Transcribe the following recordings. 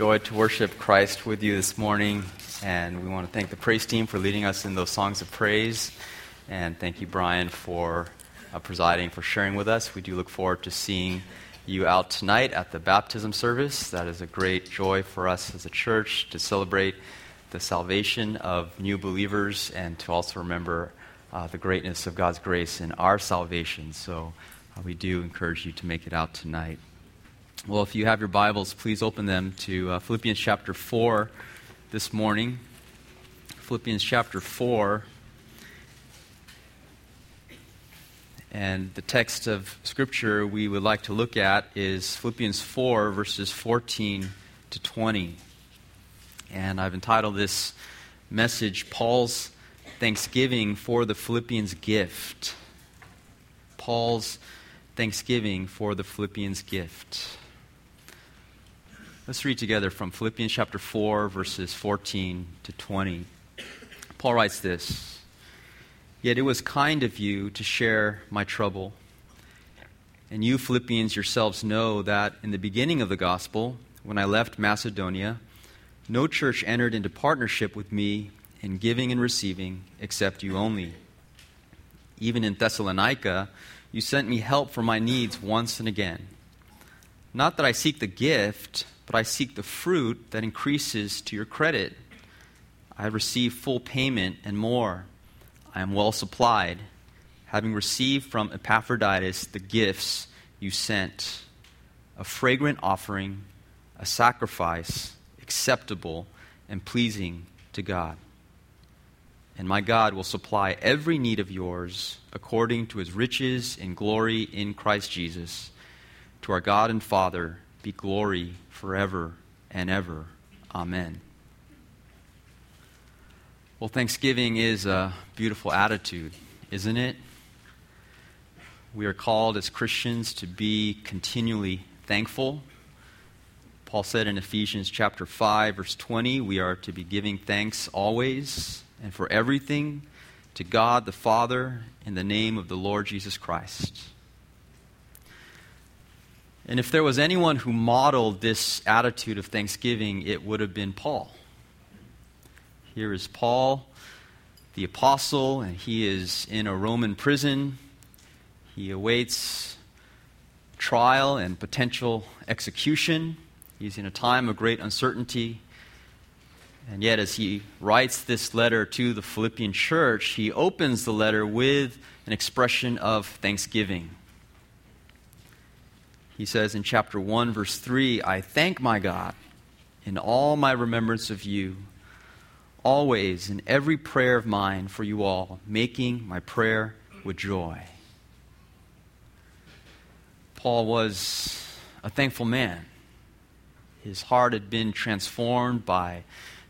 joy to worship Christ with you this morning. And we want to thank the praise team for leading us in those songs of praise. And thank you, Brian, for uh, presiding, for sharing with us. We do look forward to seeing you out tonight at the baptism service. That is a great joy for us as a church to celebrate the salvation of new believers and to also remember uh, the greatness of God's grace in our salvation. So uh, we do encourage you to make it out tonight. Well, if you have your Bibles, please open them to uh, Philippians chapter 4 this morning. Philippians chapter 4. And the text of Scripture we would like to look at is Philippians 4, verses 14 to 20. And I've entitled this message, Paul's Thanksgiving for the Philippians Gift. Paul's Thanksgiving for the Philippians Gift. Let's read together from Philippians chapter 4, verses 14 to 20. Paul writes this Yet it was kind of you to share my trouble. And you, Philippians, yourselves know that in the beginning of the gospel, when I left Macedonia, no church entered into partnership with me in giving and receiving except you only. Even in Thessalonica, you sent me help for my needs once and again. Not that I seek the gift but I seek the fruit that increases to your credit. I have received full payment and more. I am well supplied, having received from Epaphroditus the gifts you sent a fragrant offering, a sacrifice acceptable and pleasing to God. And my God will supply every need of yours according to his riches in glory in Christ Jesus. To our God and Father be glory forever and ever. Amen. Well, Thanksgiving is a beautiful attitude, isn't it? We are called as Christians to be continually thankful. Paul said in Ephesians chapter 5 verse 20, we are to be giving thanks always and for everything to God the Father in the name of the Lord Jesus Christ. And if there was anyone who modeled this attitude of thanksgiving, it would have been Paul. Here is Paul, the apostle, and he is in a Roman prison. He awaits trial and potential execution. He's in a time of great uncertainty. And yet, as he writes this letter to the Philippian church, he opens the letter with an expression of thanksgiving. He says in chapter 1, verse 3 I thank my God in all my remembrance of you, always in every prayer of mine for you all, making my prayer with joy. Paul was a thankful man. His heart had been transformed by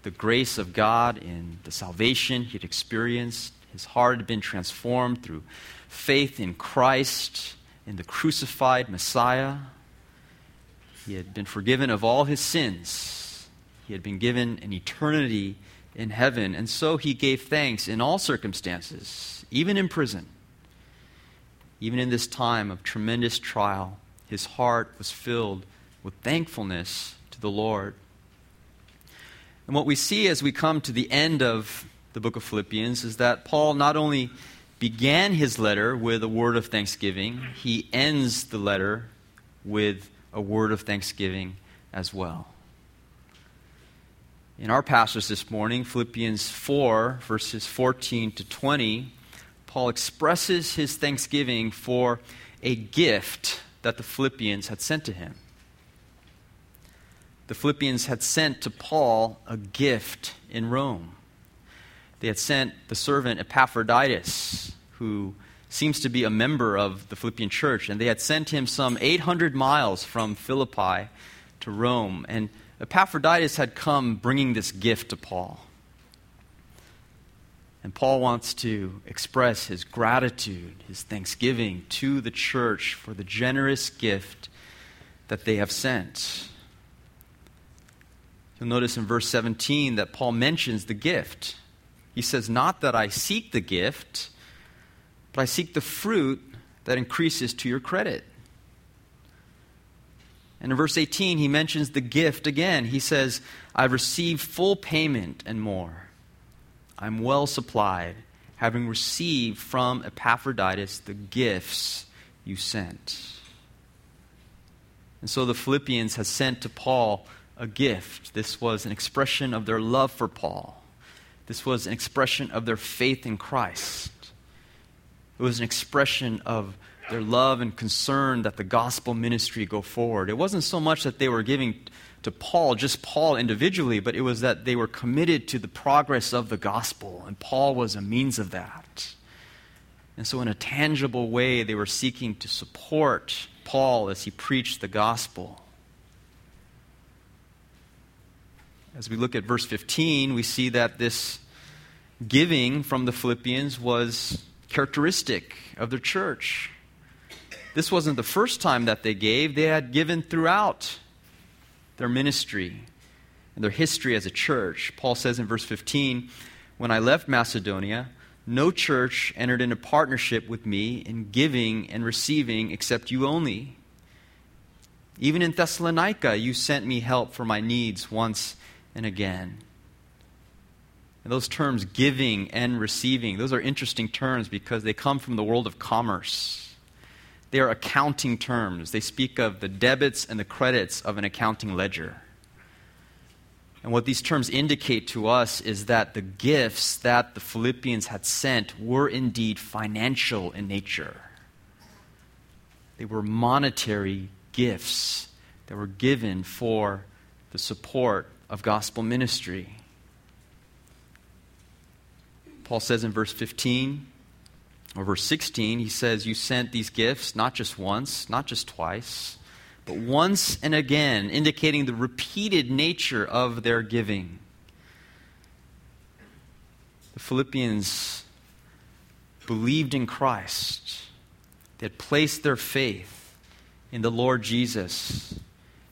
the grace of God in the salvation he had experienced. His heart had been transformed through faith in Christ in the crucified Messiah. He had been forgiven of all his sins. He had been given an eternity in heaven. And so he gave thanks in all circumstances, even in prison. Even in this time of tremendous trial, his heart was filled with thankfulness to the Lord. And what we see as we come to the end of the book of Philippians is that Paul not only began his letter with a word of thanksgiving, he ends the letter with a word of thanksgiving as well. In our passage this morning, Philippians 4, verses 14 to 20, Paul expresses his thanksgiving for a gift that the Philippians had sent to him. The Philippians had sent to Paul a gift in Rome. They had sent the servant Epaphroditus, who seems to be a member of the Philippian church, and they had sent him some 800 miles from Philippi to Rome. And Epaphroditus had come bringing this gift to Paul. And Paul wants to express his gratitude, his thanksgiving to the church for the generous gift that they have sent. You'll notice in verse 17 that Paul mentions the gift. He says, Not that I seek the gift, but I seek the fruit that increases to your credit. And in verse 18, he mentions the gift again. He says, I've received full payment and more. I'm well supplied, having received from Epaphroditus the gifts you sent. And so the Philippians had sent to Paul a gift. This was an expression of their love for Paul. This was an expression of their faith in Christ. It was an expression of their love and concern that the gospel ministry go forward. It wasn't so much that they were giving to Paul, just Paul individually, but it was that they were committed to the progress of the gospel, and Paul was a means of that. And so, in a tangible way, they were seeking to support Paul as he preached the gospel. As we look at verse 15, we see that this giving from the Philippians was characteristic of their church. This wasn't the first time that they gave, they had given throughout their ministry and their history as a church. Paul says in verse 15, When I left Macedonia, no church entered into partnership with me in giving and receiving except you only. Even in Thessalonica, you sent me help for my needs once and again. And those terms, giving and receiving, those are interesting terms because they come from the world of commerce. They are accounting terms. They speak of the debits and the credits of an accounting ledger. And what these terms indicate to us is that the gifts that the Philippians had sent were indeed financial in nature. They were monetary gifts that were given for the support of gospel ministry. Paul says in verse 15, or verse 16, he says, You sent these gifts not just once, not just twice, but once and again, indicating the repeated nature of their giving. The Philippians believed in Christ, they had placed their faith in the Lord Jesus,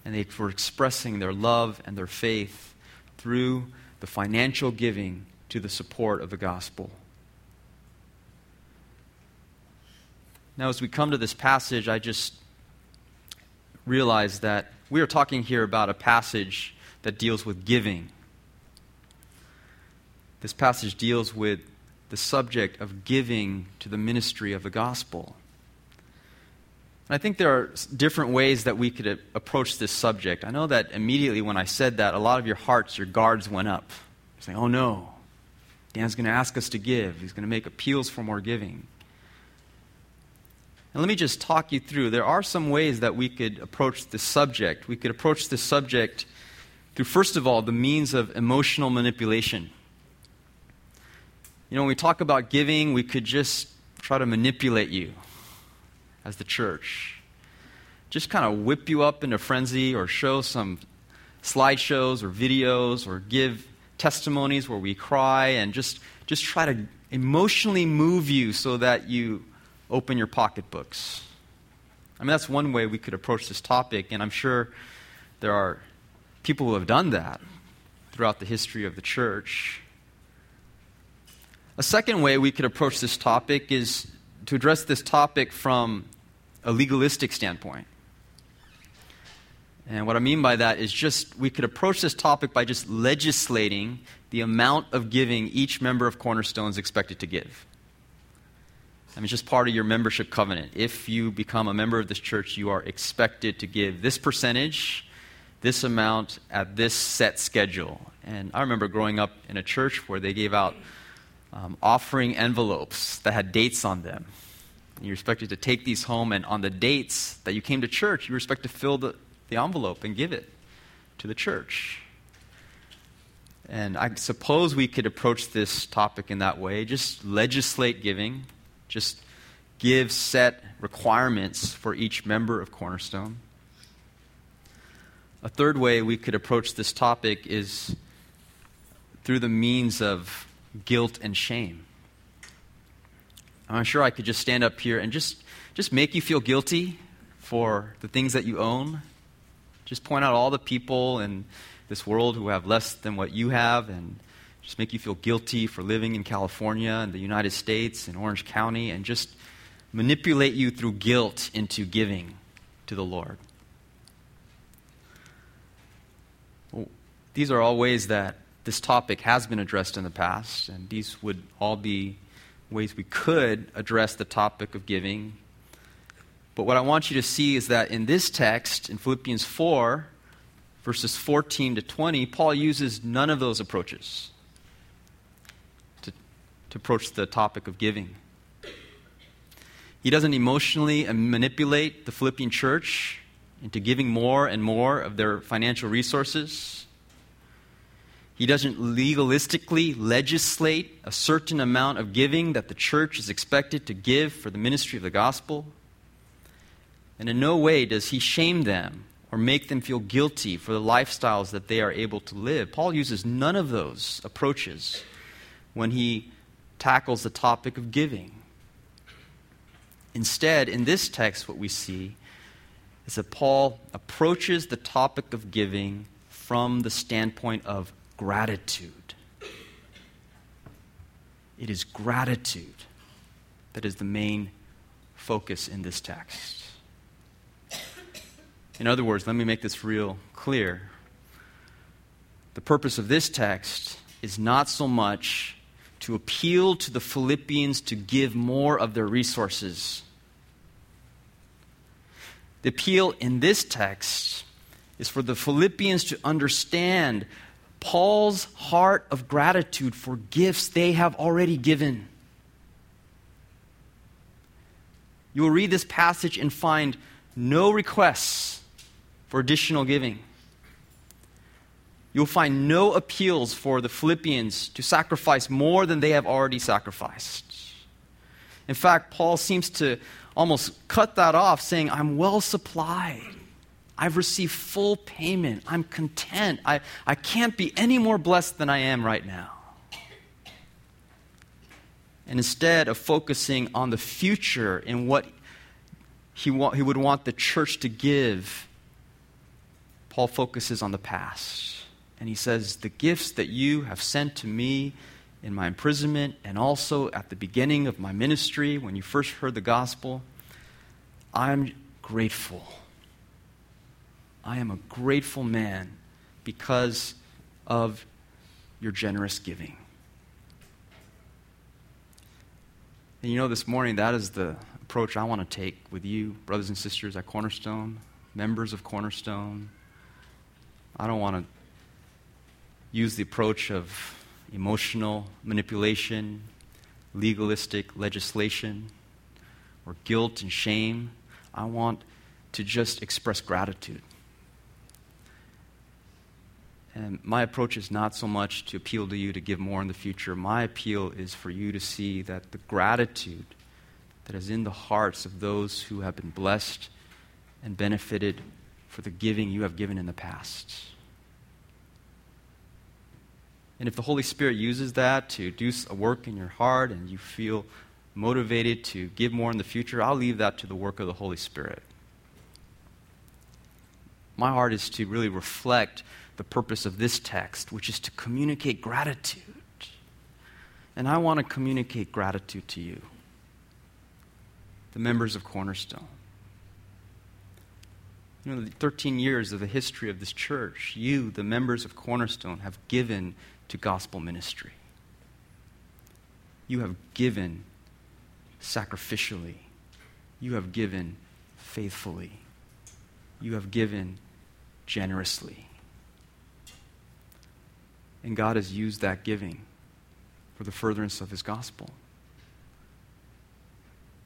and they were expressing their love and their faith through the financial giving to the support of the gospel. Now, as we come to this passage, I just realize that we are talking here about a passage that deals with giving. This passage deals with the subject of giving to the ministry of the gospel. And I think there are different ways that we could approach this subject. I know that immediately when I said that, a lot of your hearts, your guards went up. You're saying, oh no, Dan's going to ask us to give. He's going to make appeals for more giving. And let me just talk you through. There are some ways that we could approach this subject. We could approach this subject through, first of all, the means of emotional manipulation. You know, when we talk about giving, we could just try to manipulate you as the church. Just kind of whip you up into frenzy or show some slideshows or videos or give testimonies where we cry and just, just try to emotionally move you so that you open your pocketbooks. I mean, that's one way we could approach this topic, and I'm sure there are people who have done that throughout the history of the church. A second way we could approach this topic is to address this topic from a legalistic standpoint. And what I mean by that is just we could approach this topic by just legislating the amount of giving each member of Cornerstone is expected to give. I mean, it's just part of your membership covenant. If you become a member of this church, you are expected to give this percentage, this amount, at this set schedule. And I remember growing up in a church where they gave out um, offering envelopes that had dates on them. And you were expected to take these home, and on the dates that you came to church, you were expected to fill the, the envelope and give it to the church. And I suppose we could approach this topic in that way just legislate giving just give set requirements for each member of Cornerstone. A third way we could approach this topic is through the means of guilt and shame. I'm sure I could just stand up here and just, just make you feel guilty for the things that you own. Just point out all the people in this world who have less than what you have and just make you feel guilty for living in California and the United States and Orange County and just manipulate you through guilt into giving to the Lord. these are all ways that this topic has been addressed in the past, and these would all be ways we could address the topic of giving. But what I want you to see is that in this text, in Philippians 4, verses 14 to 20, Paul uses none of those approaches to, to approach the topic of giving. He doesn't emotionally manipulate the Philippian church into giving more and more of their financial resources. He doesn't legalistically legislate a certain amount of giving that the church is expected to give for the ministry of the gospel. And in no way does he shame them or make them feel guilty for the lifestyles that they are able to live. Paul uses none of those approaches when he tackles the topic of giving. Instead, in this text, what we see is that Paul approaches the topic of giving from the standpoint of gratitude. It is gratitude that is the main focus in this text. In other words, let me make this real clear. The purpose of this text is not so much to appeal to the Philippians to give more of their resources the appeal in this text is for the Philippians to understand Paul's heart of gratitude for gifts they have already given. You will read this passage and find no requests for additional giving. You'll find no appeals for the Philippians to sacrifice more than they have already sacrificed. In fact, Paul seems to almost cut that off, saying, I'm well supplied. I've received full payment. I'm content. I, I can't be any more blessed than I am right now. And instead of focusing on the future and what he, wa- he would want the church to give, Paul focuses on the past. And he says, The gifts that you have sent to me in my imprisonment and also at the beginning of my ministry when you first heard the gospel, I'm grateful. I am a grateful man because of your generous giving. And you know, this morning, that is the approach I want to take with you, brothers and sisters at Cornerstone, members of Cornerstone. I don't want to use the approach of emotional manipulation, legalistic legislation, or guilt and shame. I want to just express gratitude. And my approach is not so much to appeal to you to give more in the future. My appeal is for you to see that the gratitude that is in the hearts of those who have been blessed and benefited for the giving you have given in the past. And if the Holy Spirit uses that to do a work in your heart and you feel motivated to give more in the future, I'll leave that to the work of the Holy Spirit. My heart is to really reflect the purpose of this text, which is to communicate gratitude. And I want to communicate gratitude to you, the members of Cornerstone. You know, the 13 years of the history of this church, you, the members of Cornerstone, have given to gospel ministry. You have given sacrificially. You have given faithfully. You have given generously. And God has used that giving for the furtherance of His gospel.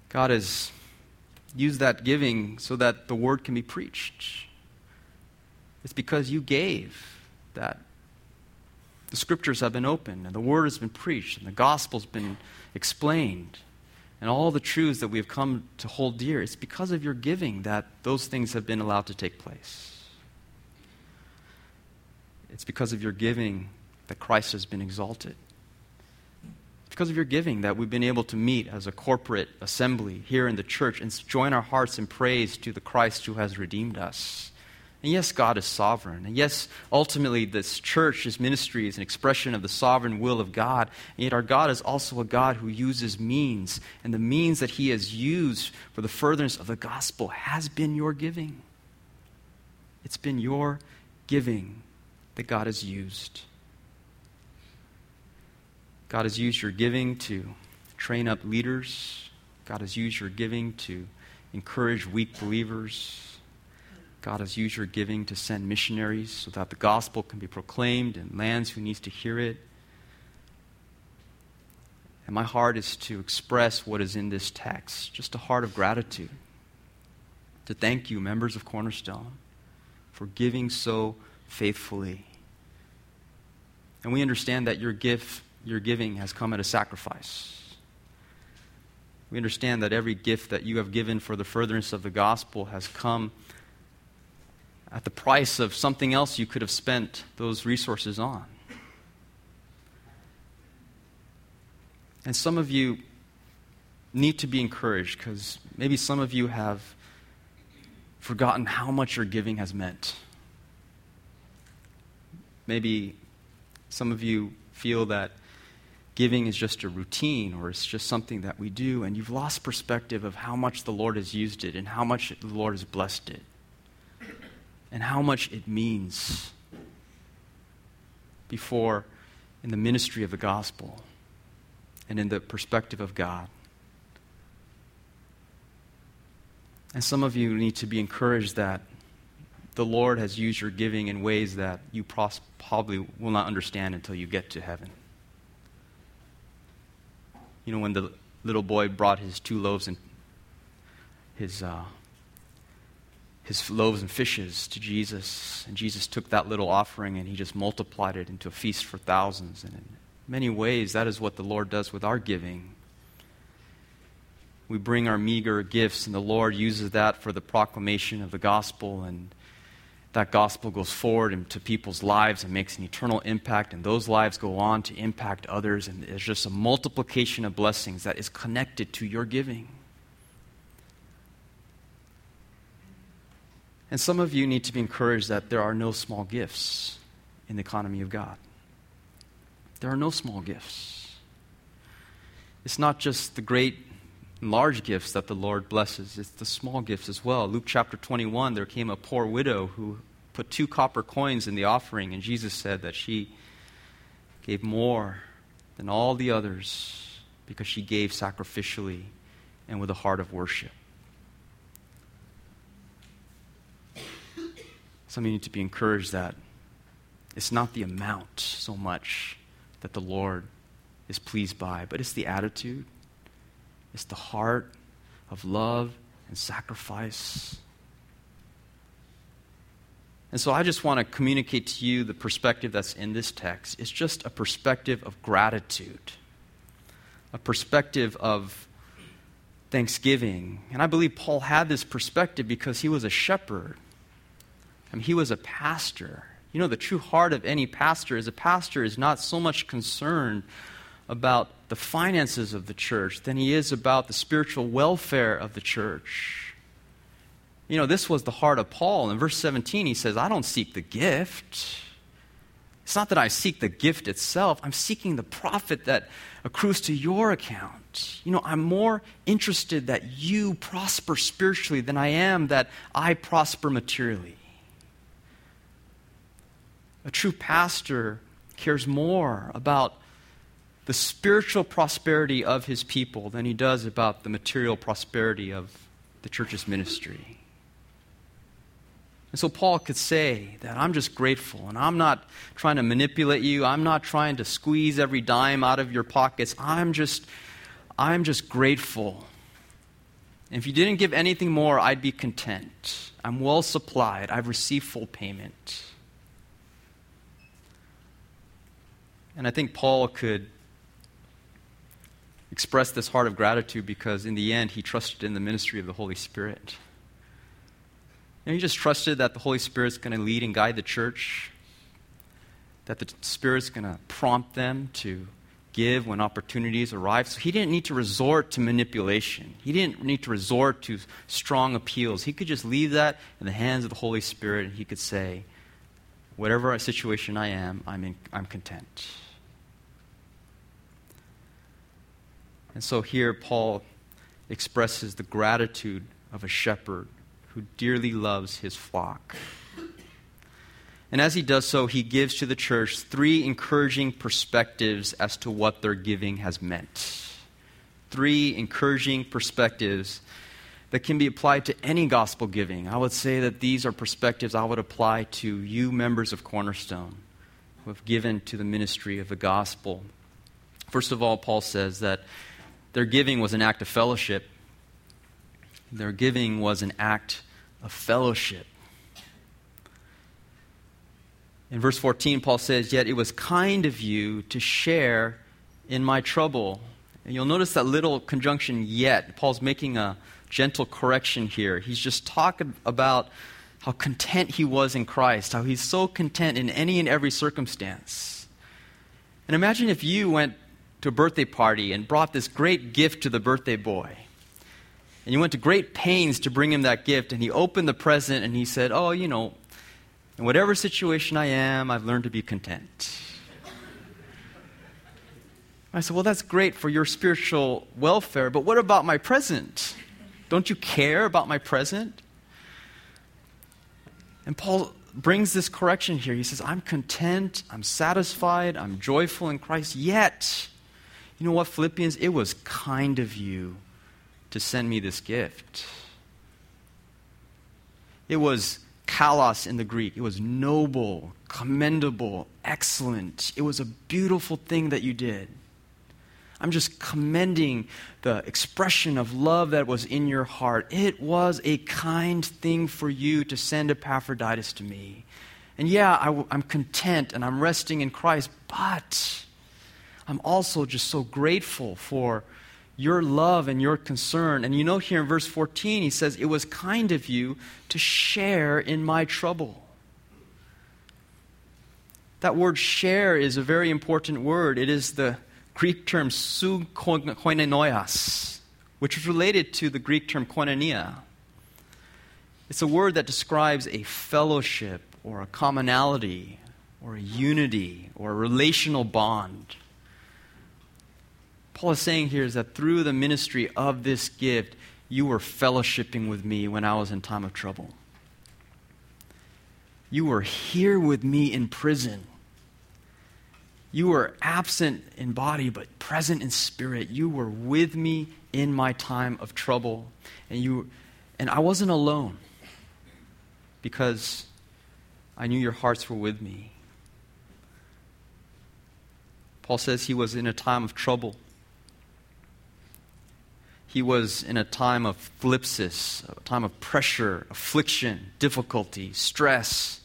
God has used that giving so that the word can be preached. It's because you gave that the scriptures have been opened and the word has been preached and the gospel's been explained and all the truths that we have come to hold dear. It's because of your giving that those things have been allowed to take place. It's because of your giving that Christ has been exalted. Because of your giving that we've been able to meet as a corporate assembly here in the church and join our hearts in praise to the Christ who has redeemed us. And yes, God is sovereign. And yes, ultimately, this church, this ministry, is an expression of the sovereign will of God. And yet, our God is also a God who uses means. And the means that He has used for the furtherance of the gospel has been your giving. It's been your giving that God has used. God has used your giving to train up leaders. God has used your giving to encourage weak believers. God has used your giving to send missionaries so that the gospel can be proclaimed in lands who needs to hear it. And my heart is to express what is in this text, just a heart of gratitude. To thank you, members of Cornerstone, for giving so faithfully. And we understand that your gift, your giving has come at a sacrifice. We understand that every gift that you have given for the furtherance of the gospel has come at the price of something else you could have spent those resources on. And some of you need to be encouraged because maybe some of you have forgotten how much your giving has meant. Maybe some of you feel that giving is just a routine or it's just something that we do, and you've lost perspective of how much the Lord has used it and how much the Lord has blessed it and how much it means before in the ministry of the gospel and in the perspective of God. And some of you need to be encouraged that the Lord has used your giving in ways that you probably will not understand until you get to heaven. You know, when the little boy brought his two loaves and his, uh, his loaves and fishes to Jesus, and Jesus took that little offering and he just multiplied it into a feast for thousands. And in many ways, that is what the Lord does with our giving. We bring our meager gifts, and the Lord uses that for the proclamation of the gospel and that gospel goes forward into people's lives and makes an eternal impact, and those lives go on to impact others, and there's just a multiplication of blessings that is connected to your giving. And some of you need to be encouraged that there are no small gifts in the economy of God. There are no small gifts. It's not just the great large gifts that the Lord blesses, it's the small gifts as well. Luke chapter 21, there came a poor widow who put two copper coins in the offering, and Jesus said that she gave more than all the others because she gave sacrificially and with a heart of worship. Some of you need to be encouraged that it's not the amount so much that the Lord is pleased by, but it's the attitude it's the heart of love and sacrifice. And so I just want to communicate to you the perspective that's in this text. It's just a perspective of gratitude, a perspective of thanksgiving. And I believe Paul had this perspective because he was a shepherd. I mean, he was a pastor. You know, the true heart of any pastor is a pastor is not so much concerned about the finances of the church than he is about the spiritual welfare of the church. You know, this was the heart of Paul. In verse 17, he says, I don't seek the gift. It's not that I seek the gift itself, I'm seeking the profit that accrues to your account. You know, I'm more interested that you prosper spiritually than I am that I prosper materially. A true pastor cares more about the spiritual prosperity of his people than he does about the material prosperity of the church's ministry. And so Paul could say that I'm just grateful and I'm not trying to manipulate you. I'm not trying to squeeze every dime out of your pockets. I'm just I'm just grateful. And if you didn't give anything more, I'd be content. I'm well supplied. I've received full payment. And I think Paul could expressed this heart of gratitude because in the end he trusted in the ministry of the Holy Spirit. And he just trusted that the Holy Spirit's going to lead and guide the church, that the Spirit's going to prompt them to give when opportunities arrive. So he didn't need to resort to manipulation. He didn't need to resort to strong appeals. He could just leave that in the hands of the Holy Spirit and he could say, whatever situation I am, I'm, in, I'm content. And so here Paul expresses the gratitude of a shepherd who dearly loves his flock. And as he does so, he gives to the church three encouraging perspectives as to what their giving has meant. Three encouraging perspectives that can be applied to any gospel giving. I would say that these are perspectives I would apply to you, members of Cornerstone, who have given to the ministry of the gospel. First of all, Paul says that their giving was an act of fellowship. Their giving was an act of fellowship. In verse 14, Paul says, Yet it was kind of you to share in my trouble. And you'll notice that little conjunction, yet. Paul's making a gentle correction here. He's just talking about how content he was in Christ, how he's so content in any and every circumstance. And imagine if you went to a birthday party and brought this great gift to the birthday boy. And you went to great pains to bring him that gift, and he opened the present and he said, Oh, you know, in whatever situation I am, I've learned to be content. I said, Well, that's great for your spiritual welfare, but what about my present? Don't you care about my present? And Paul brings this correction here. He says, I'm content, I'm satisfied, I'm joyful in Christ, yet, you know what, Philippians? It was kind of you to send me this gift. It was kalos in the Greek. It was noble, commendable, excellent. It was a beautiful thing that you did. I'm just commending the expression of love that was in your heart. It was a kind thing for you to send Epaphroditus to me. And yeah, I, am content and I'm resting in Christ, but I'm also just so grateful for your love and your concern. And you know, here in verse 14, he says, It was kind of you to share in my trouble. That word share is a very important word. It is the Greek term su koinonias, which is related to the Greek term koinonia. It's a word that describes a fellowship or a commonality or a unity or a relational bond. Paul is saying here is that through the ministry of this gift, you were fellowshipping with me when I was in time of trouble. You were here with me in prison. You were absent in body, but present in spirit. You were with me in my time of trouble. And, you, and I wasn't alone because I knew your hearts were with me. Paul says he was in a time of trouble he was in a time of thlipsis, a time of pressure, affliction, difficulty, stress.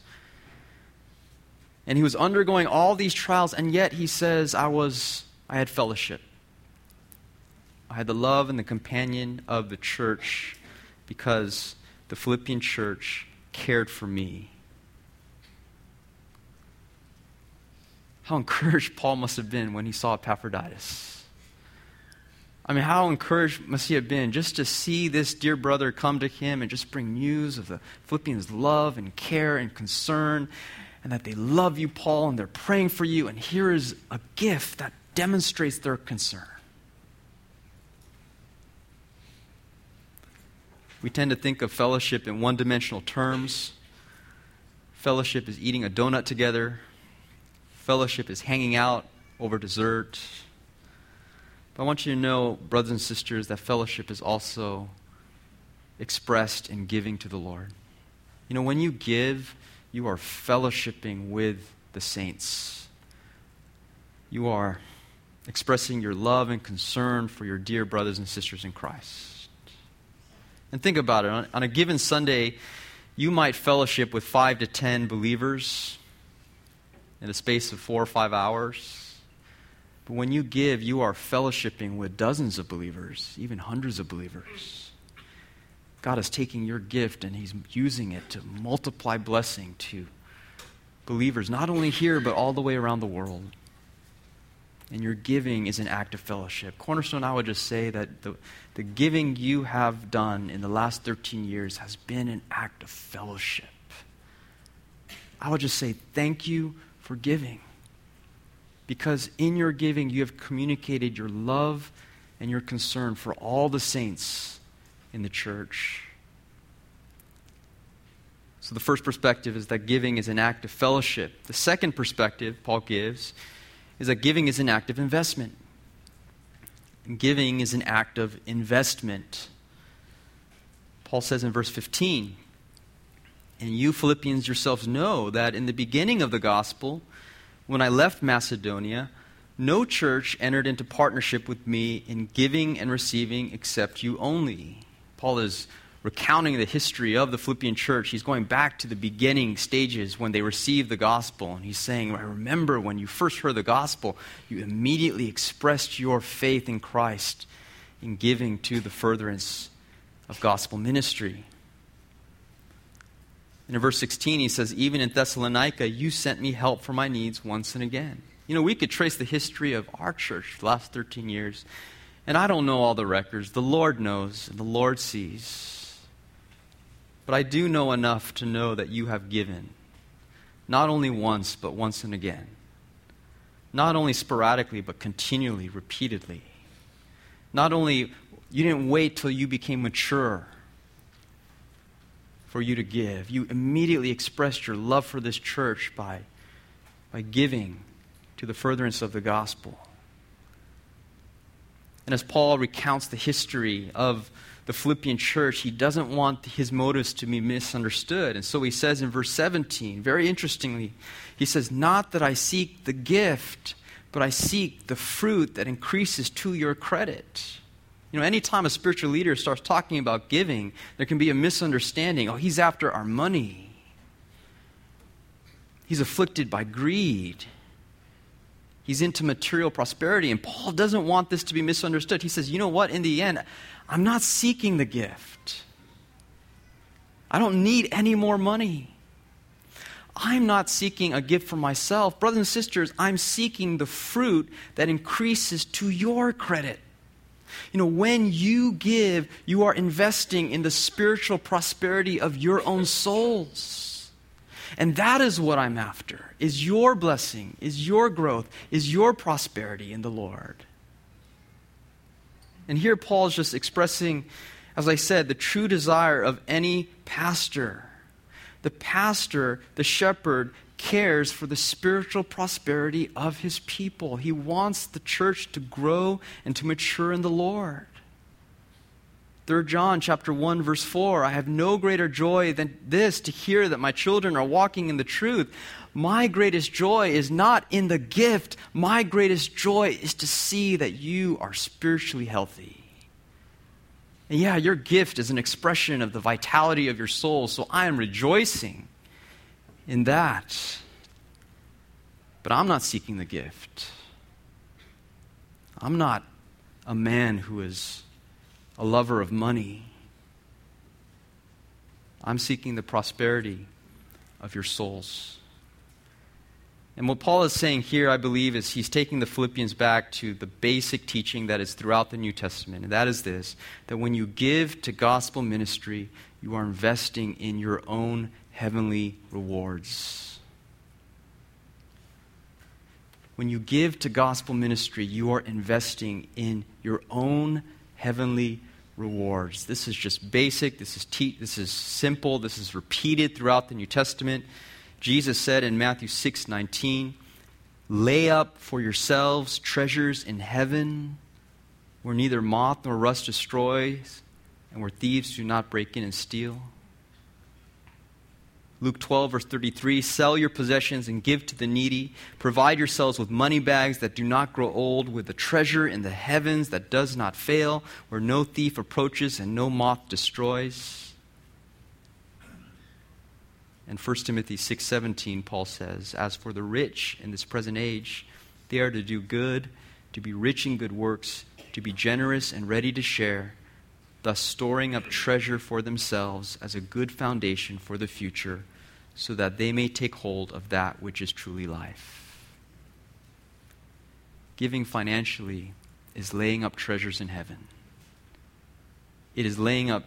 And he was undergoing all these trials, and yet he says, I was, I had fellowship. I had the love and the companion of the church because the Philippian church cared for me. How encouraged Paul must have been when he saw Epaphroditus. I mean, how encouraged must he have been just to see this dear brother come to him and just bring news of the Philippians' love and care and concern, and that they love you, Paul, and they're praying for you, and here is a gift that demonstrates their concern. We tend to think of fellowship in one dimensional terms. Fellowship is eating a donut together, fellowship is hanging out over dessert. But I want you to know, brothers and sisters, that fellowship is also expressed in giving to the Lord. You know, when you give, you are fellowshipping with the saints. You are expressing your love and concern for your dear brothers and sisters in Christ. And think about it. On, a given Sunday, you might fellowship with five to ten believers in the space of four or five hours. But when you give, you are fellowshipping with dozens of believers, even hundreds of believers. God is taking your gift and He's using it to multiply blessing to believers, not only here, but all the way around the world. And your giving is an act of fellowship. Cornerstone, I would just say that the, the giving you have done in the last 13 years has been an act of fellowship. I would just say thank you for giving because in your giving you have communicated your love and your concern for all the saints in the church. So, the first perspective is that giving is an act of fellowship. The second perspective Paul gives is that giving is an act of investment. And giving is an act of investment. Paul says in verse 15, and you Philippians yourselves know that in the beginning of the gospel, when I left Macedonia, no church entered into partnership with me in giving and receiving except you only. Paul is recounting the history of the Philippian church. He's going back to the beginning stages when they received the gospel. And he's saying, I remember when you first heard the gospel, you immediately expressed your faith in Christ in giving to the furtherance of gospel ministry. And in verse 16, he says, Even in Thessalonica, you sent me help for my needs once and again. You know, we could trace the history of our church the last 13 years, and I don't know all the records. The Lord knows, and the Lord sees. But I do know enough to know that you have given, not only once, but once and again. Not only sporadically, but continually, repeatedly. Not only, you didn't wait till you became mature for you to give. You immediately expressed your love for this church by, by giving to the furtherance of the gospel. And as Paul recounts the history of the Philippian church, he doesn't want his motives to be misunderstood. And so he says in verse 17, very interestingly, he says, Not that I seek the gift, but I seek the fruit that increases to your credit. You know, anytime a spiritual leader starts talking about giving, there can be a misunderstanding. Oh, he's after our money. He's afflicted by greed. He's into material prosperity. And Paul doesn't want this to be misunderstood. He says, you know what? In the end, I'm not seeking the gift. I don't need any more money. I'm not seeking a gift for myself. Brothers and sisters, I'm seeking the fruit that increases to your credit. You know, when you give, you are investing in the spiritual prosperity of your own souls. And that is what I'm after. Is your blessing, is your growth, is your prosperity in the Lord. And here Paul is just expressing, as I said, the true desire of any pastor. The pastor, the shepherd, cares for the spiritual prosperity of his people. He wants the church to grow and to mature in the Lord. 3 John chapter 1 verse 4 I have no greater joy than this to hear that my children are walking in the truth. My greatest joy is not in the gift. My greatest joy is to see that you are spiritually healthy. And yeah, your gift is an expression of the vitality of your soul, so I am rejoicing in that. But I'm not seeking the gift. I'm not a man who is a lover of money. I'm seeking the prosperity of your souls. And what Paul is saying here, I believe, is he's taking the Philippians back to the basic teaching that is throughout the New Testament. And that is this that when you give to gospel ministry, you are investing in your own heavenly rewards. When you give to gospel ministry, you are investing in your own heavenly rewards. This is just basic, this is, te- this is simple, this is repeated throughout the New Testament. Jesus said in Matthew 6 19, Lay up for yourselves treasures in heaven where neither moth nor rust destroys and where thieves do not break in and steal. Luke 12, verse 33 Sell your possessions and give to the needy. Provide yourselves with money bags that do not grow old, with a treasure in the heavens that does not fail, where no thief approaches and no moth destroys. And 1 Timothy 6:17 Paul says, "As for the rich in this present age, they are to do good, to be rich in good works, to be generous and ready to share." Thus storing up treasure for themselves as a good foundation for the future, so that they may take hold of that which is truly life. Giving financially is laying up treasures in heaven. It is laying up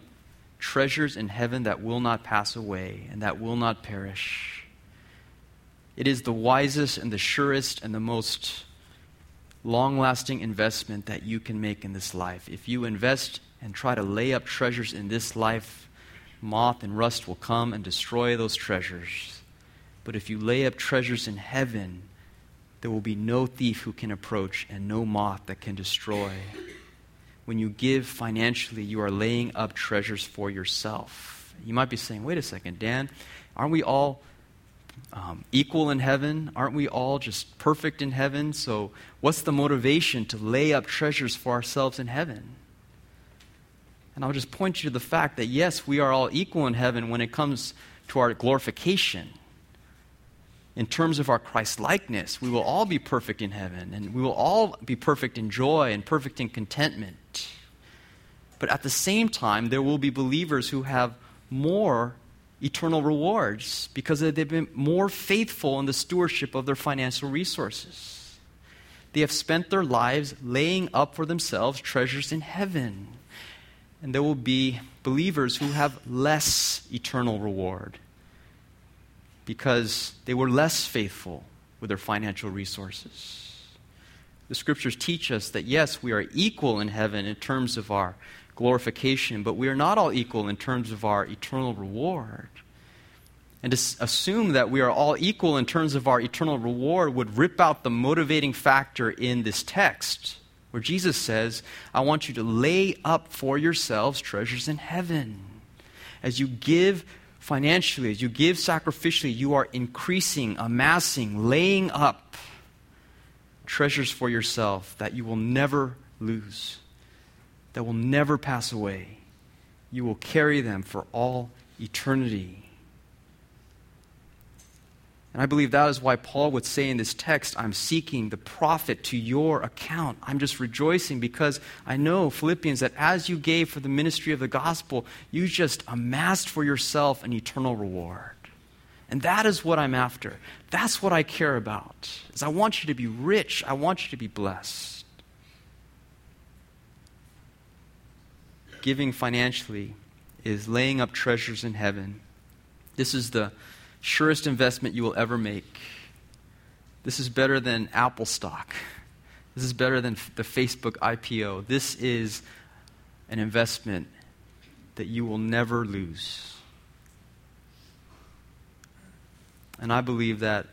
treasures in heaven that will not pass away and that will not perish. It is the wisest and the surest and the most long lasting investment that you can make in this life. If you invest and try to lay up treasures in this life moth and rust will come and destroy those treasures. But if you lay up treasures in heaven, there will be no thief who can approach and no moth that can destroy. When you give financially, you are laying up treasures for yourself. You might be saying, wait a second, Dan, aren't we all um, equal in heaven? Aren't we all just perfect in heaven? So, what's the motivation to lay up treasures for ourselves in heaven? And I'll just point you to the fact that yes, we are all equal in heaven when it comes to our glorification. In terms of our Christ likeness, we will all be perfect in heaven, and we will all be perfect in joy and perfect in contentment. But at the same time, there will be believers who have more eternal rewards because they've been more faithful in the stewardship of their financial resources. They have spent their lives laying up for themselves treasures in heaven. And there will be believers who have less eternal reward because they were less faithful with their financial resources. The scriptures teach us that yes, we are equal in heaven in terms of our glorification, but we are not all equal in terms of our eternal reward. And to assume that we are all equal in terms of our eternal reward would rip out the motivating factor in this text, where Jesus says, I want you to lay up for yourselves treasures in heaven. As you give financially, as you give sacrificially, you are increasing, amassing, laying up treasures for yourself that you will never lose that will never pass away. You will carry them for all eternity. And I believe that is why Paul would say in this text, I'm seeking the profit to your account. I'm just rejoicing because I know, Philippians, that as you gave for the ministry of the gospel, you just amassed for yourself an eternal reward. And that is what I'm after. That's what I care about. Is I want you to be rich. I want you to be blessed. giving financially is laying up treasures in heaven. This is the surest investment you will ever make. This is better than Apple stock. This is better than the Facebook IPO. This is an investment that you will never lose. And I believe that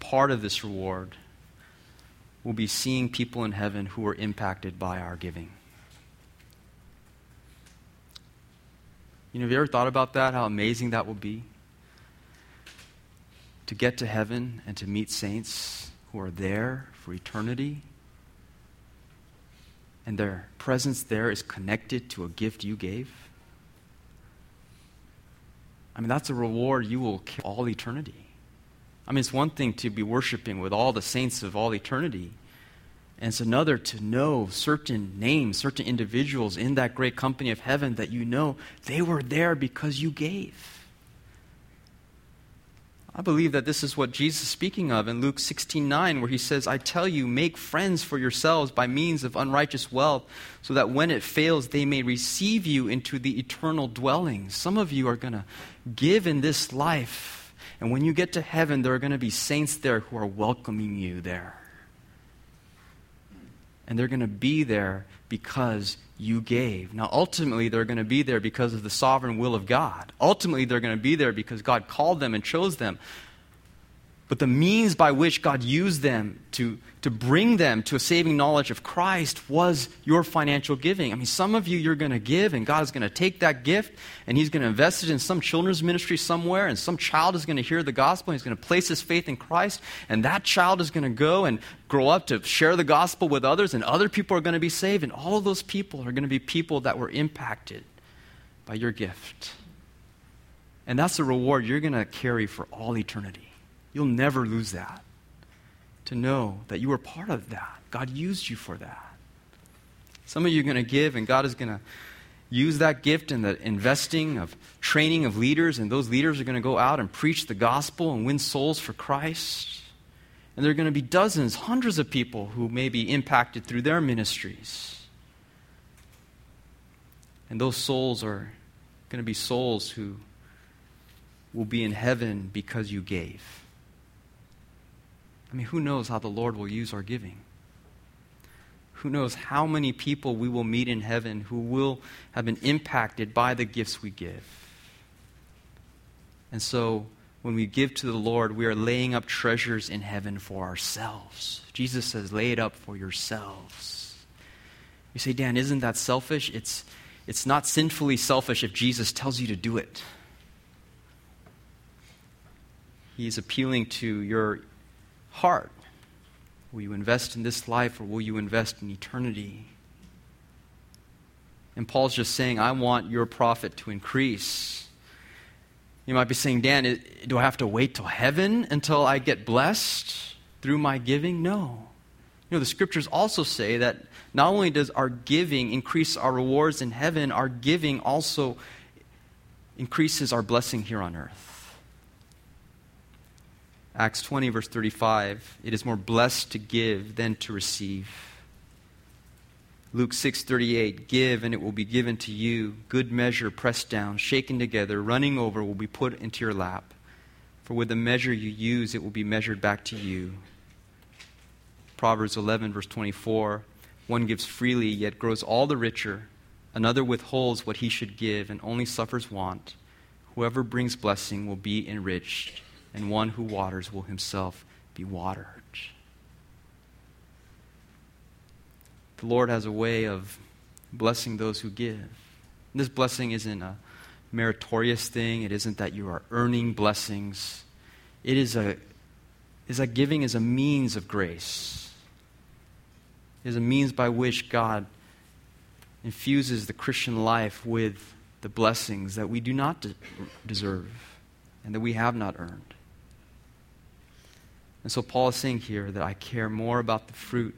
part of this reward will be seeing people in heaven who are impacted by our giving. You know, have you ever thought about that? How amazing that will be? To get to heaven and to meet saints who are there for eternity. And their presence there is connected to a gift you gave. I mean, that's a reward you will carry all eternity. I mean, it's one thing to be worshiping with all the saints of all eternity. And it's another to know certain names, certain individuals in that great company of heaven that you know they were there because you gave. I believe that this is what Jesus is speaking of in Luke 16 9, where he says, I tell you, make friends for yourselves by means of unrighteous wealth, so that when it fails, they may receive you into the eternal dwellings. Some of you are going to give in this life, and when you get to heaven, there are going to be saints there who are welcoming you there and they're going to be there because you gave. Now, ultimately, they're going to be there because of the sovereign will of God. Ultimately, they're going to be there because God called them and chose them. But the means by which God used them to, to bring them to a saving knowledge of Christ was your financial giving. I mean, some of you, you're going to give, and God is going to take that gift and He's going to invest it in some children's ministry somewhere, and some child is going to hear the gospel, and He's going to place his faith in Christ, and that child is going to go and grow up to share the gospel with others, and other people are going to be saved, and all those people are going to be people that were impacted by your gift. And that's the reward you're going to carry for all eternity. You'll never lose that. To know that you were part of that. God used you for that. Some of you are going to give, and God is going to use that gift in the investing of training of leaders, and those leaders are going to go out and preach the gospel and win souls for Christ. And there are going to be dozens, hundreds of people who may be impacted through their ministries. And those souls are going to be souls who will be in heaven because you gave. I mean, who knows how the Lord will use our giving? Who knows how many people we will meet in heaven who will have been impacted by the gifts we give? And so when we give to the Lord, we are laying up treasures in heaven for ourselves. Jesus says, lay it up for yourselves. You say, Dan, isn't that selfish? It's, it's not sinfully selfish if Jesus tells you to do it. He's appealing to your heart. Will you invest in this life or will you invest in eternity? And Paul's just saying, I want your profit to increase. You might be saying, Dan, do I have to wait till heaven until I get blessed through my giving? No. You know, the scriptures also say that not only does our giving increase our rewards in heaven, our giving also increases our blessing here on earth. Acts 20, verse 35 it is more blessed to give than to receive. Luke 6:38 Give and it will be given to you. Good measure pressed down shaken together running over will be put into your lap. For with the measure you use it will be measured back to you. Proverbs 11 verse 24 One gives freely yet grows all the richer. Another withholds what he should give and only suffers want. Whoever brings blessing will be enriched and one who waters will himself be watered The Lord has a way of blessing those who give. This blessing isn't a meritorious thing, it isn't that you are earning blessings. It is a is that giving is a means of grace. It is a means by which God infuses the Christian life with the blessings that we do not de- deserve and that we have not earned. And so Paul is saying here that I care more about the fruit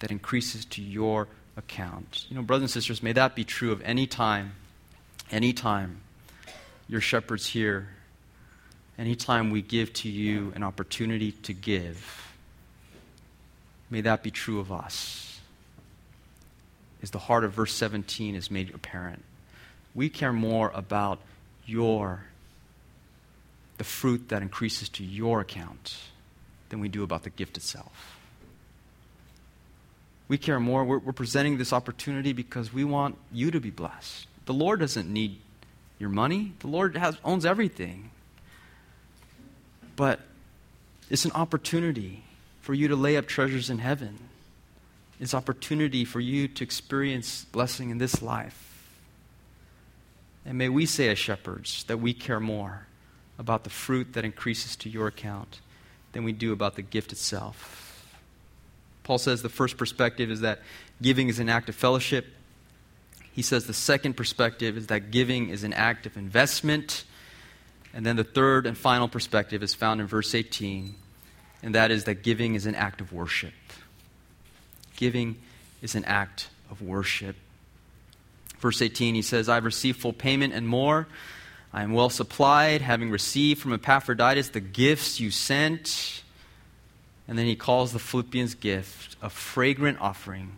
that increases to your account. You know, brothers and sisters, may that be true of any time, any time your shepherds here, any time we give to you an opportunity to give. May that be true of us. As the heart of verse 17 is made apparent, we care more about your, the fruit that increases to your account, than we do about the gift itself. We care more. We're, we're, presenting this opportunity because we want you to be blessed. The Lord doesn't need your money, the Lord has, owns everything. But it's an opportunity for you to lay up treasures in heaven. It's opportunity for you to experience blessing in this life. And may we say as shepherds that we care more about the fruit that increases to your account than we do about the gift itself. Paul says the first perspective is that giving is an act of fellowship. He says the second perspective is that giving is an act of investment. And then the third and final perspective is found in verse 18, and that is that giving is an act of worship. Giving is an act of worship. Verse 18, he says, I've received full payment and more. I am well supplied, having received from Epaphroditus the gifts you sent. And then he calls the Philippians' gift a fragrant offering,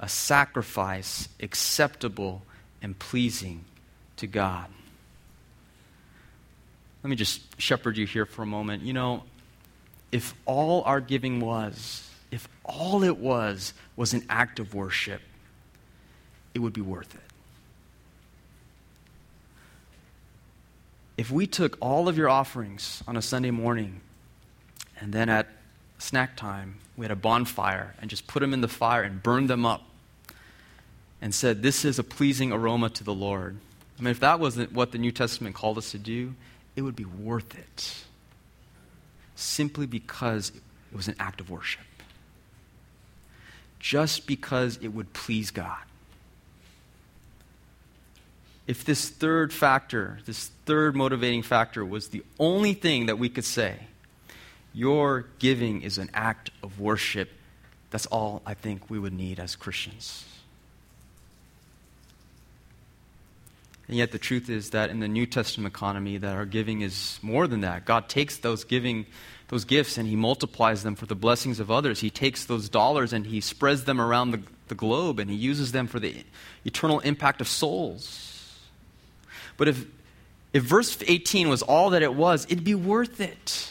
a sacrifice acceptable and pleasing to God. Let me just shepherd you here for a moment. You know, if all our giving was, if all it was, was an act of worship, it would be worth it. If we took all of your offerings on a Sunday morning and then at snack time, we had a bonfire and just put them in the fire and burned them up and said, This is a pleasing aroma to the Lord. I mean, if that wasn't what the New Testament called us to do, it would be worth it. Simply because it was an act of worship. Just because it would please God. If this third factor, this third motivating factor, was the only thing that we could say, your giving is an act of worship. That's all I think we would need as Christians. And yet the truth is that in the New Testament economy that our giving is more than that. God takes those giving those gifts and he multiplies them for the blessings of others. He takes those dollars and he spreads them around the, the globe and he uses them for the eternal impact of souls. But if if verse 18 was all that it was, it'd be worth it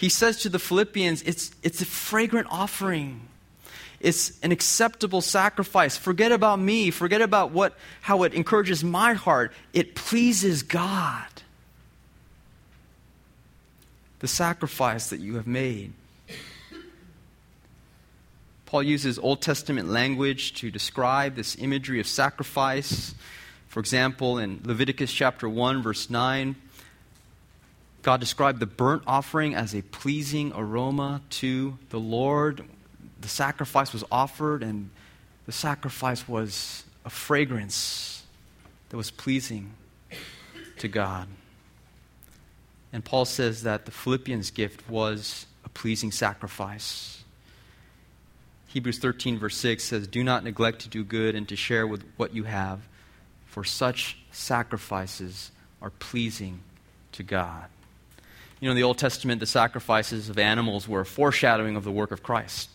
he says to the Philippians, it's, it's a fragrant offering. It's an acceptable sacrifice. Forget about me. Forget about what, how it encourages my heart. It pleases God. the sacrifice that you have made. Paul uses Old Testament language to describe this imagery of sacrifice. For example, in Leviticus chapter 1, verse 9, God described the burnt offering as a pleasing aroma to the Lord. The sacrifice was offered, and the sacrifice was a fragrance that was pleasing to God. And Paul says that the Philippians' gift was a pleasing sacrifice. Hebrews 13, verse 6 says, Do not neglect to do good and to share with what you have, for such sacrifices are pleasing to God. You know, in the Old Testament, the sacrifices of animals were a foreshadowing of the work of Christ.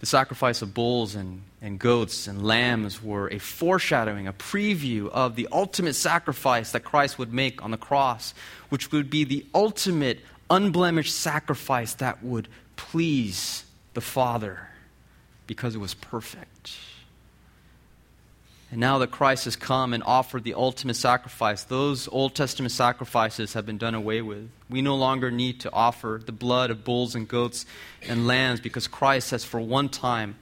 The sacrifice of bulls and, and goats and lambs were a foreshadowing, a preview of the ultimate sacrifice that Christ would make on the cross, which would be the ultimate, unblemished sacrifice that would please the Father because it was perfect. And now that Christ has come and offered the ultimate sacrifice, those Old Testament sacrifices have been done away with. We no longer need to offer the blood of bulls and goats and lambs because Christ has, for one time,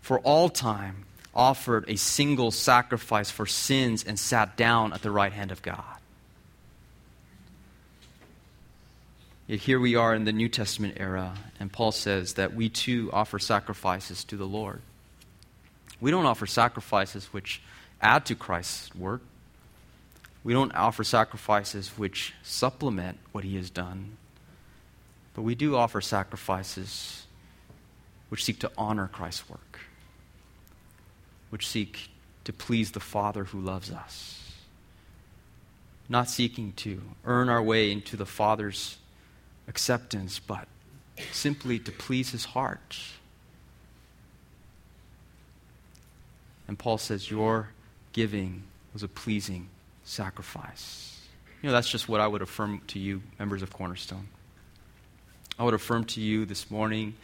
for all time, offered a single sacrifice for sins and sat down at the right hand of God. Yet here we are in the New Testament era, and Paul says that we too offer sacrifices to the Lord. We don't offer sacrifices which add to Christ's work. We don't offer sacrifices which supplement what he has done. But we do offer sacrifices which seek to honor Christ's work, which seek to please the Father who loves us, not seeking to earn our way into the Father's acceptance, but simply to please his heart. And Paul says, Your giving was a pleasing sacrifice. You know, that's just what I would affirm to you, members of Cornerstone. I would affirm to you this morning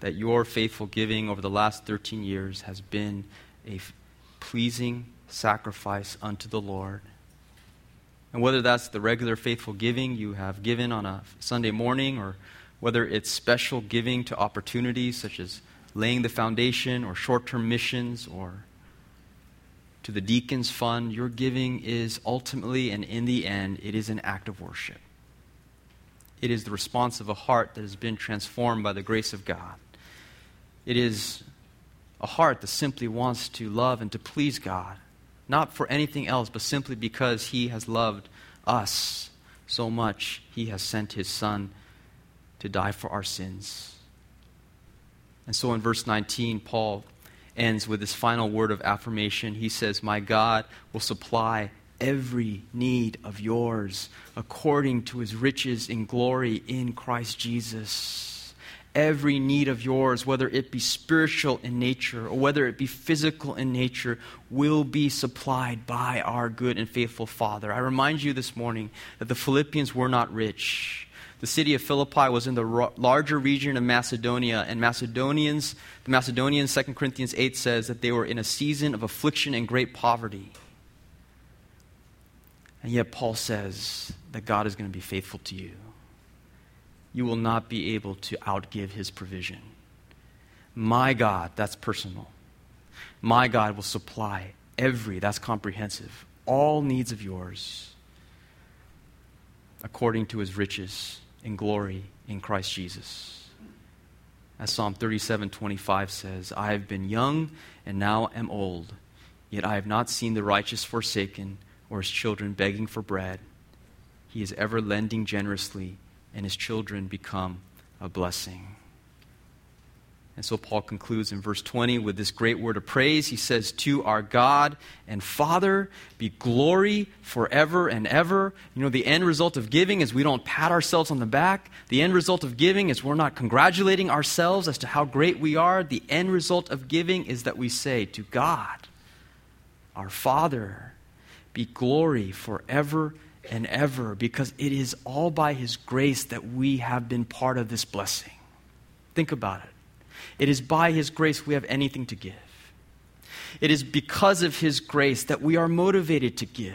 that your faithful giving over the last 13 years has been a pleasing sacrifice unto the Lord. And whether that's the regular faithful giving you have given on a Sunday morning, or whether it's special giving to opportunities such as laying the foundation or short term missions or to the deacons fund, your giving is ultimately and in the end, it is an act of worship. It is the response of a heart that has been transformed by the grace of God. It is a heart that simply wants to love and to please God not for anything else, but simply because He has loved us so much, He has sent His Son to die for our sins. And so in verse 19, Paul ends with this final word of affirmation. He says, My God will supply every need of yours according to his riches in glory in Christ Jesus every need of yours, whether it be spiritual in nature or whether it be physical in nature, will be supplied by our good and faithful Father. I remind you this morning that the Philippians were not rich. The city of Philippi was in the larger region of Macedonia, and Macedonians, the Macedonians, 2 Corinthians 8 says that they were in a season of affliction and great poverty. And yet, Paul says that God is going to be faithful to you you will not be able to outgive his provision. My God, that's personal. My God will supply every, that's comprehensive, all needs of yours according to his riches in glory in Christ Jesus. As Psalm 37 25 says, I have been young and now am old, yet I have not seen the righteous forsaken or his children begging for bread. He is ever lending generously and his children become a blessing. And so Paul concludes in verse 20 with this great word of praise. He says, To our God and Father be glory forever and ever. You know, the end result of giving is we don't pat ourselves on the back. The end result of giving is we're not congratulating ourselves as to how great we are. The end result of giving is that we say, To God, our Father, be glory forever and ever because it is all by His grace that we have been part of this blessing. Think about it. It is by His grace we have anything to give. It is because of His grace that we are motivated to give.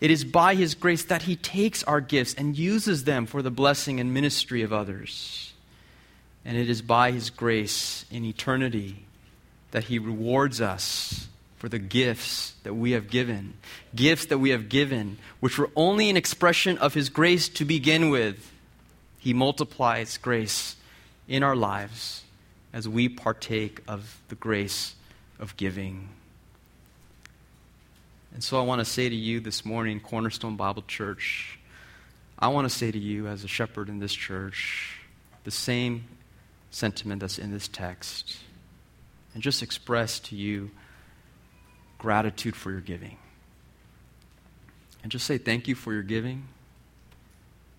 It is by His grace that He takes our gifts and uses them for the blessing and ministry of others. And it is by His grace in eternity that He rewards us for the gifts that we have given. Gifts that we have given, which were only an expression of His grace to begin with. He multiplies grace in our lives as we partake of the grace of giving. And so I want to say to you this morning, Cornerstone Bible Church, I want to say to you as a shepherd in this church the same sentiment that's in this text and just express to you gratitude for your giving. And just say thank you for your giving.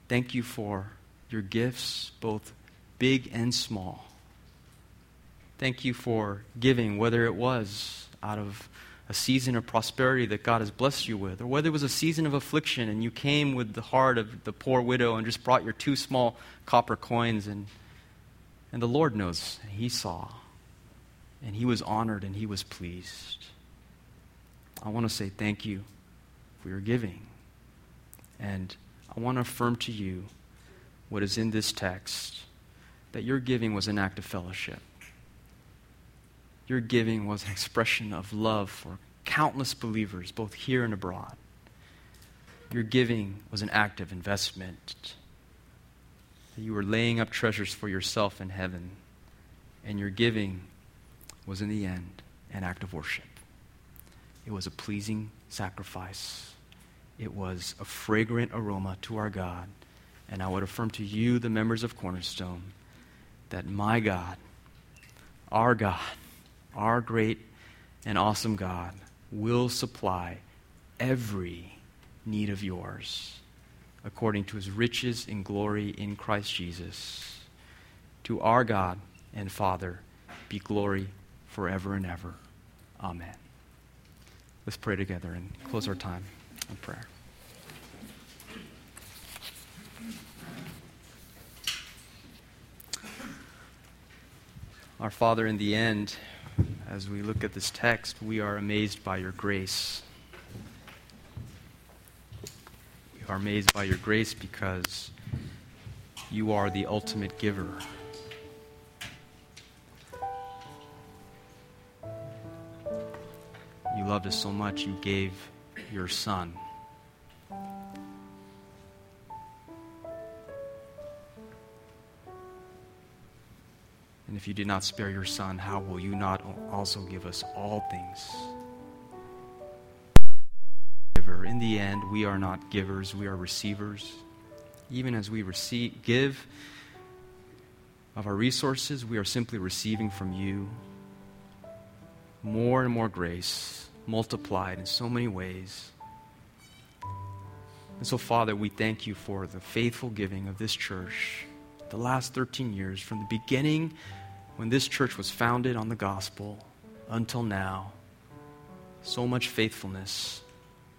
Thank you for your gifts, both big and small. Thank you for giving, whether it was out of a season of prosperity that God has blessed you with, or whether it was a season of affliction and you came with the heart of the poor widow and just brought your two small copper coins, and, and the Lord knows, and He saw, and He was honored, and He was pleased. I want to say thank you for your giving. And I want to affirm to you what is in this text that your giving was an act of fellowship. Your giving was an expression of love for countless believers, both here and abroad. Your giving was an act of investment. You were laying up treasures for yourself in heaven. And your giving was, in the end, an act of worship. It was a pleasing sacrifice. It was a fragrant aroma to our God. And I would affirm to you, the members of Cornerstone, that my God, our God, our great and awesome God will supply every need of yours according to his riches in glory in Christ Jesus. To our God and Father be glory forever and ever. Amen. Let's pray together and close our time in prayer. Our Father, in the end, as we look at this text, we are amazed by your grace. We are amazed by your grace because you are the ultimate giver. You loved us so much, you gave your Son. And if you did not spare your Son, how will you not also give us all things? In the end, we are not givers, we are receivers. Even as we receive, give of our resources, we are simply receiving from you more and more grace, multiplied in so many ways. And so, Father, we thank you for the faithful giving of this church the last 13 years, from the beginning when this church was founded on the gospel until now. So much faithfulness,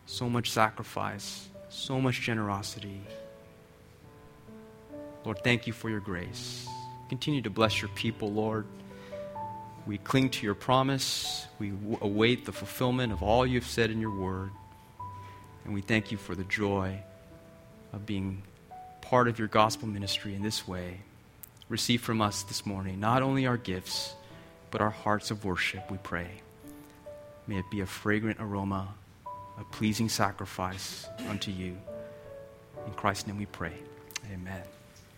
so much sacrifice, so much generosity. Lord, thank you for your grace. Continue to bless your people, Lord. We cling to your promise. We await the fulfillment of all you've said in your word. And we thank you for the joy of being part of your gospel ministry in this way. Receive from us this morning not only our gifts, but our hearts of worship, we pray. May it be a fragrant aroma, a pleasing sacrifice unto you. In Christ's name we pray. Amen.